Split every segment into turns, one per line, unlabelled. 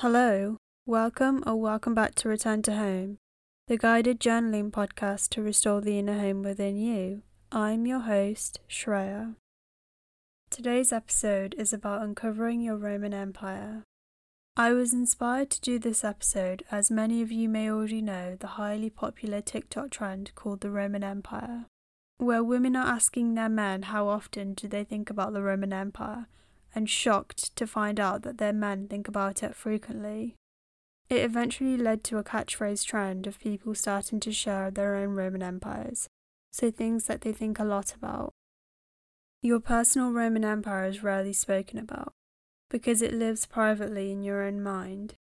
Hello, welcome or welcome back to Return to Home, the guided journaling podcast to restore the inner home within you. I'm your host, Shreya. Today's episode is about uncovering your Roman Empire. I was inspired to do this episode as many of you may already know the highly popular TikTok trend called the Roman Empire, where women are asking their men how often do they think about the Roman Empire and shocked to find out that their men think about it frequently. It eventually led to a catchphrase trend of people starting to share their own Roman empires, so things that they think a lot about. Your personal Roman empire is rarely spoken about, because it lives privately in your own mind.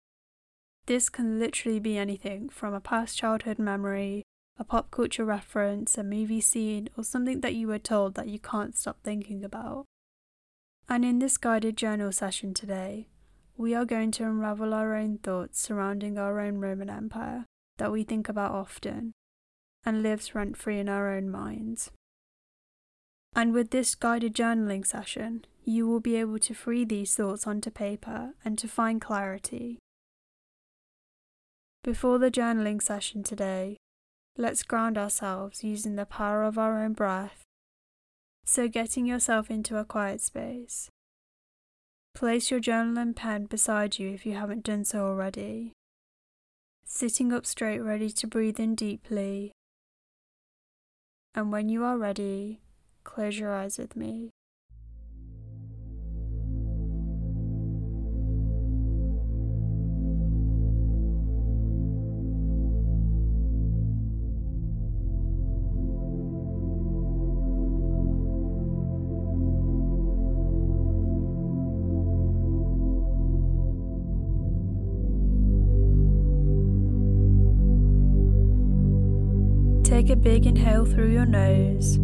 This can literally be anything from a past childhood memory, a pop culture reference, a movie scene, or something that you were told that you can't stop thinking about. And in this guided journal session today, we are going to unravel our own thoughts surrounding our own Roman Empire that we think about often and lives rent free in our own minds. And with this guided journaling session, you will be able to free these thoughts onto paper and to find clarity. Before the journaling session today, let's ground ourselves using the power of our own breath so, getting yourself into a quiet space. Place your journal and pen beside you if you haven't done so already. Sitting up straight, ready to breathe in deeply. And when you are ready, close your eyes with me. Take a big inhale through your nose.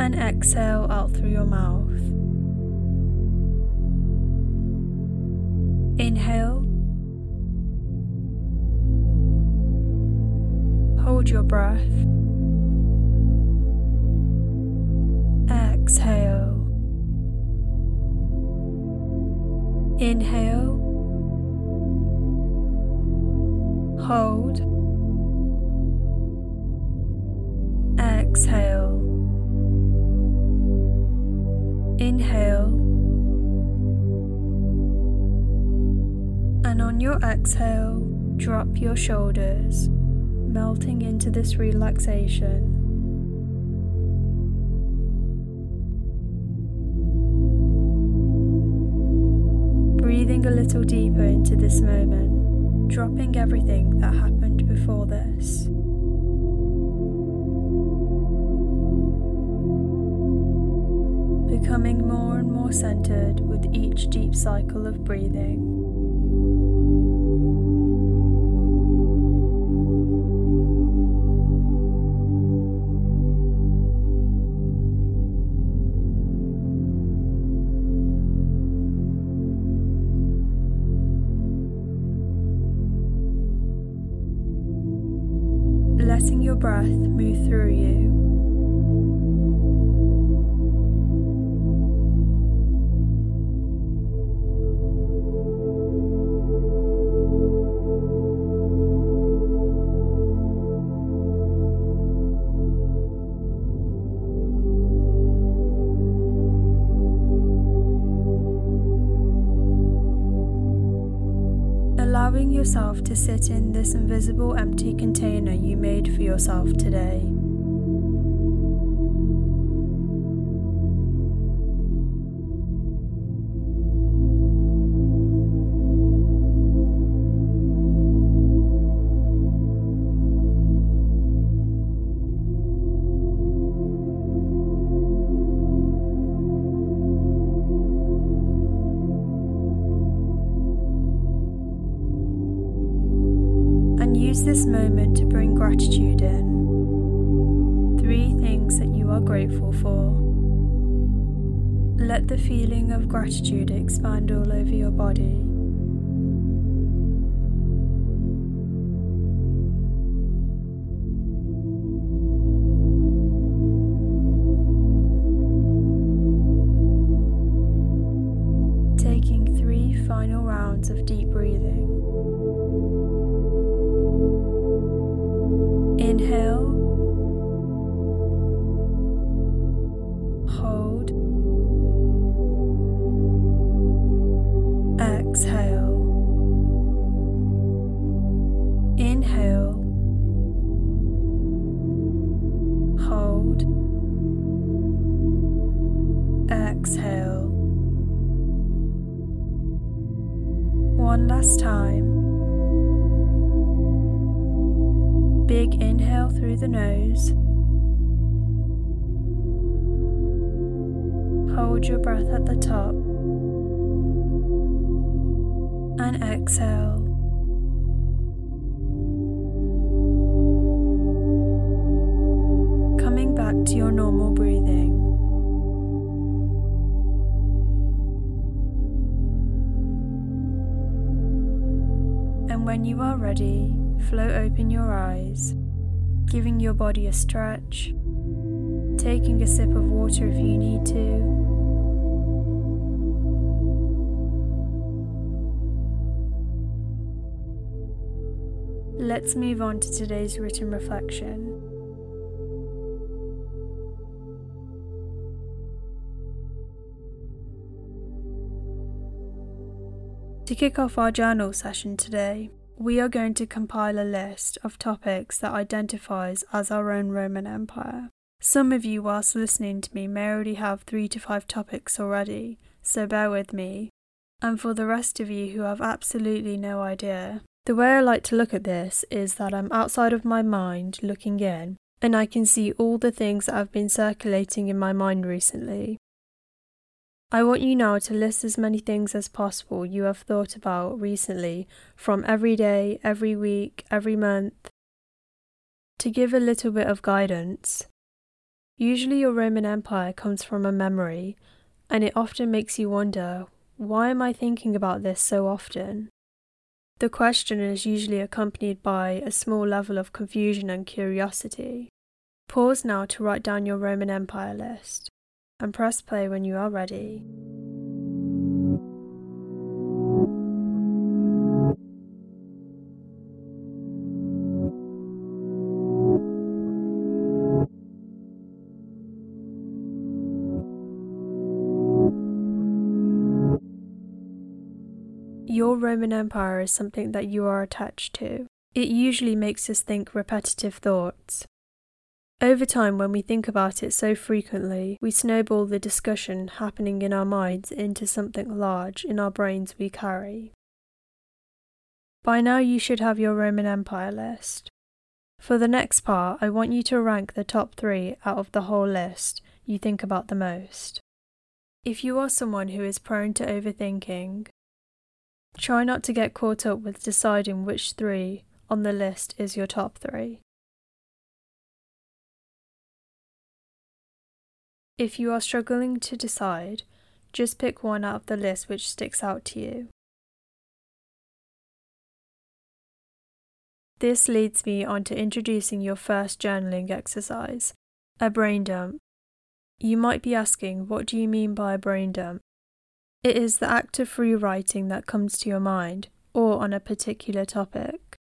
And exhale out through your mouth. Inhale, hold your breath, exhale, drop your shoulders, melting into this relaxation. Breathing a little deeper into this moment dropping everything that happened before this. Becoming more and more centered with each deep cycle of breathing. To sit in this invisible empty container you made for yourself today. Use this moment to bring gratitude in. Three things that you are grateful for. Let the feeling of gratitude expand all over your body. Big inhale through the nose. Hold your breath at the top. And exhale. Coming back to your normal breathing. And when you are ready, float open your eyes, giving your body a stretch, taking a sip of water if you need to. Let's move on to today's written reflection. To kick off our journal session today, we are going to compile a list of topics that identifies as our own Roman Empire. Some of you, whilst listening to me, may already have three to five topics already, so bear with me. And for the rest of you who have absolutely no idea, the way I like to look at this is that I'm outside of my mind looking in, and I can see all the things that have been circulating in my mind recently. I want you now to list as many things as possible you have thought about recently from every day, every week, every month. To give a little bit of guidance, usually your Roman Empire comes from a memory, and it often makes you wonder why am I thinking about this so often? The question is usually accompanied by a small level of confusion and curiosity. Pause now to write down your Roman Empire list and press play when you are ready. Your Roman Empire is something that you are attached to. It usually makes us think repetitive thoughts, over time, when we think about it so frequently, we snowball the discussion happening in our minds into something large in our brains we carry. By now, you should have your Roman Empire list. For the next part, I want you to rank the top three out of the whole list you think about the most. If you are someone who is prone to overthinking, try not to get caught up with deciding which three on the list is your top three. If you are struggling to decide, just pick one out of the list which sticks out to you. This leads me on to introducing your first journaling exercise, a brain dump. You might be asking, what do you mean by a brain dump? It is the act of free writing that comes to your mind, or on a particular topic.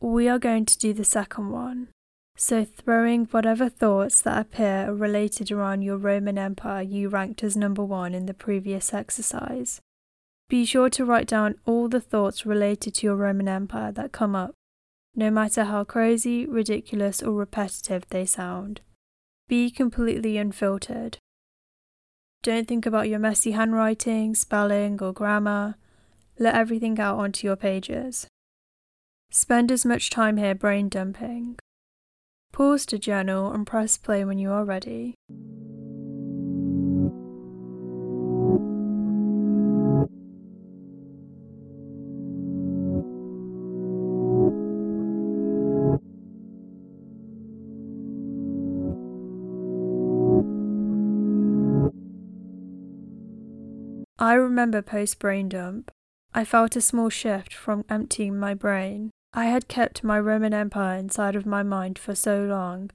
We are going to do the second one. So, throwing whatever thoughts that appear related around your Roman Empire you ranked as number one in the previous exercise. Be sure to write down all the thoughts related to your Roman Empire that come up, no matter how crazy, ridiculous, or repetitive they sound. Be completely unfiltered. Don't think about your messy handwriting, spelling, or grammar. Let everything out onto your pages. Spend as much time here brain dumping. Pause to journal and press play when you are ready. I remember post brain dump, I felt a small shift from emptying my brain I had kept my Roman Empire inside of my mind for so long,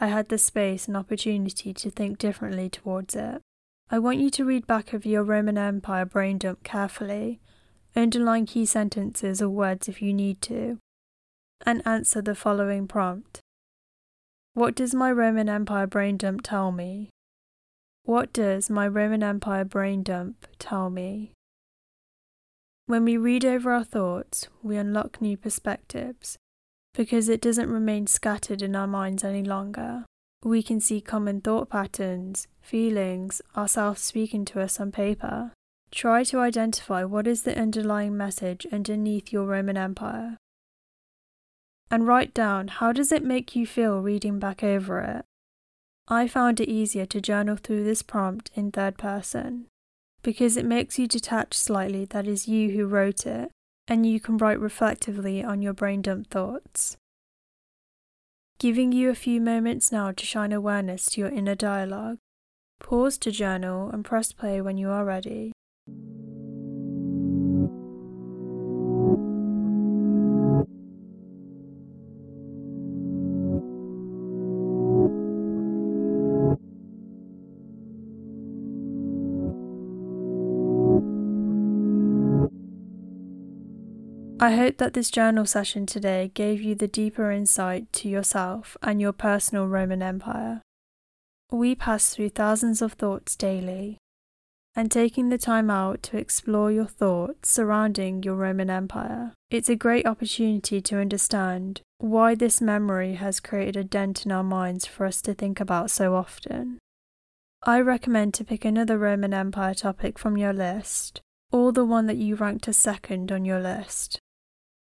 I had the space and opportunity to think differently towards it. I want you to read back of your Roman Empire brain dump carefully underline key sentences or words if you need to, and answer the following prompt What does my Roman Empire brain dump tell me? What does my Roman Empire brain dump tell me? When we read over our thoughts, we unlock new perspectives because it doesn't remain scattered in our minds any longer. We can see common thought patterns, feelings, ourselves speaking to us on paper. Try to identify what is the underlying message underneath your Roman Empire. And write down how does it make you feel reading back over it. I found it easier to journal through this prompt in third person because it makes you detach slightly that is you who wrote it and you can write reflectively on your brain dump thoughts. Giving you a few moments now to shine awareness to your inner dialogue. Pause to journal and press play when you are ready. I hope that this journal session today gave you the deeper insight to yourself and your personal Roman Empire. We pass through thousands of thoughts daily, and taking the time out to explore your thoughts surrounding your Roman Empire, it's a great opportunity to understand why this memory has created a dent in our minds for us to think about so often. I recommend to pick another Roman Empire topic from your list, or the one that you ranked as second on your list,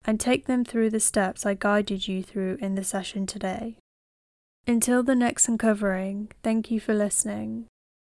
and take them through the steps I guided you through in the session today. Until the next uncovering, thank you for listening.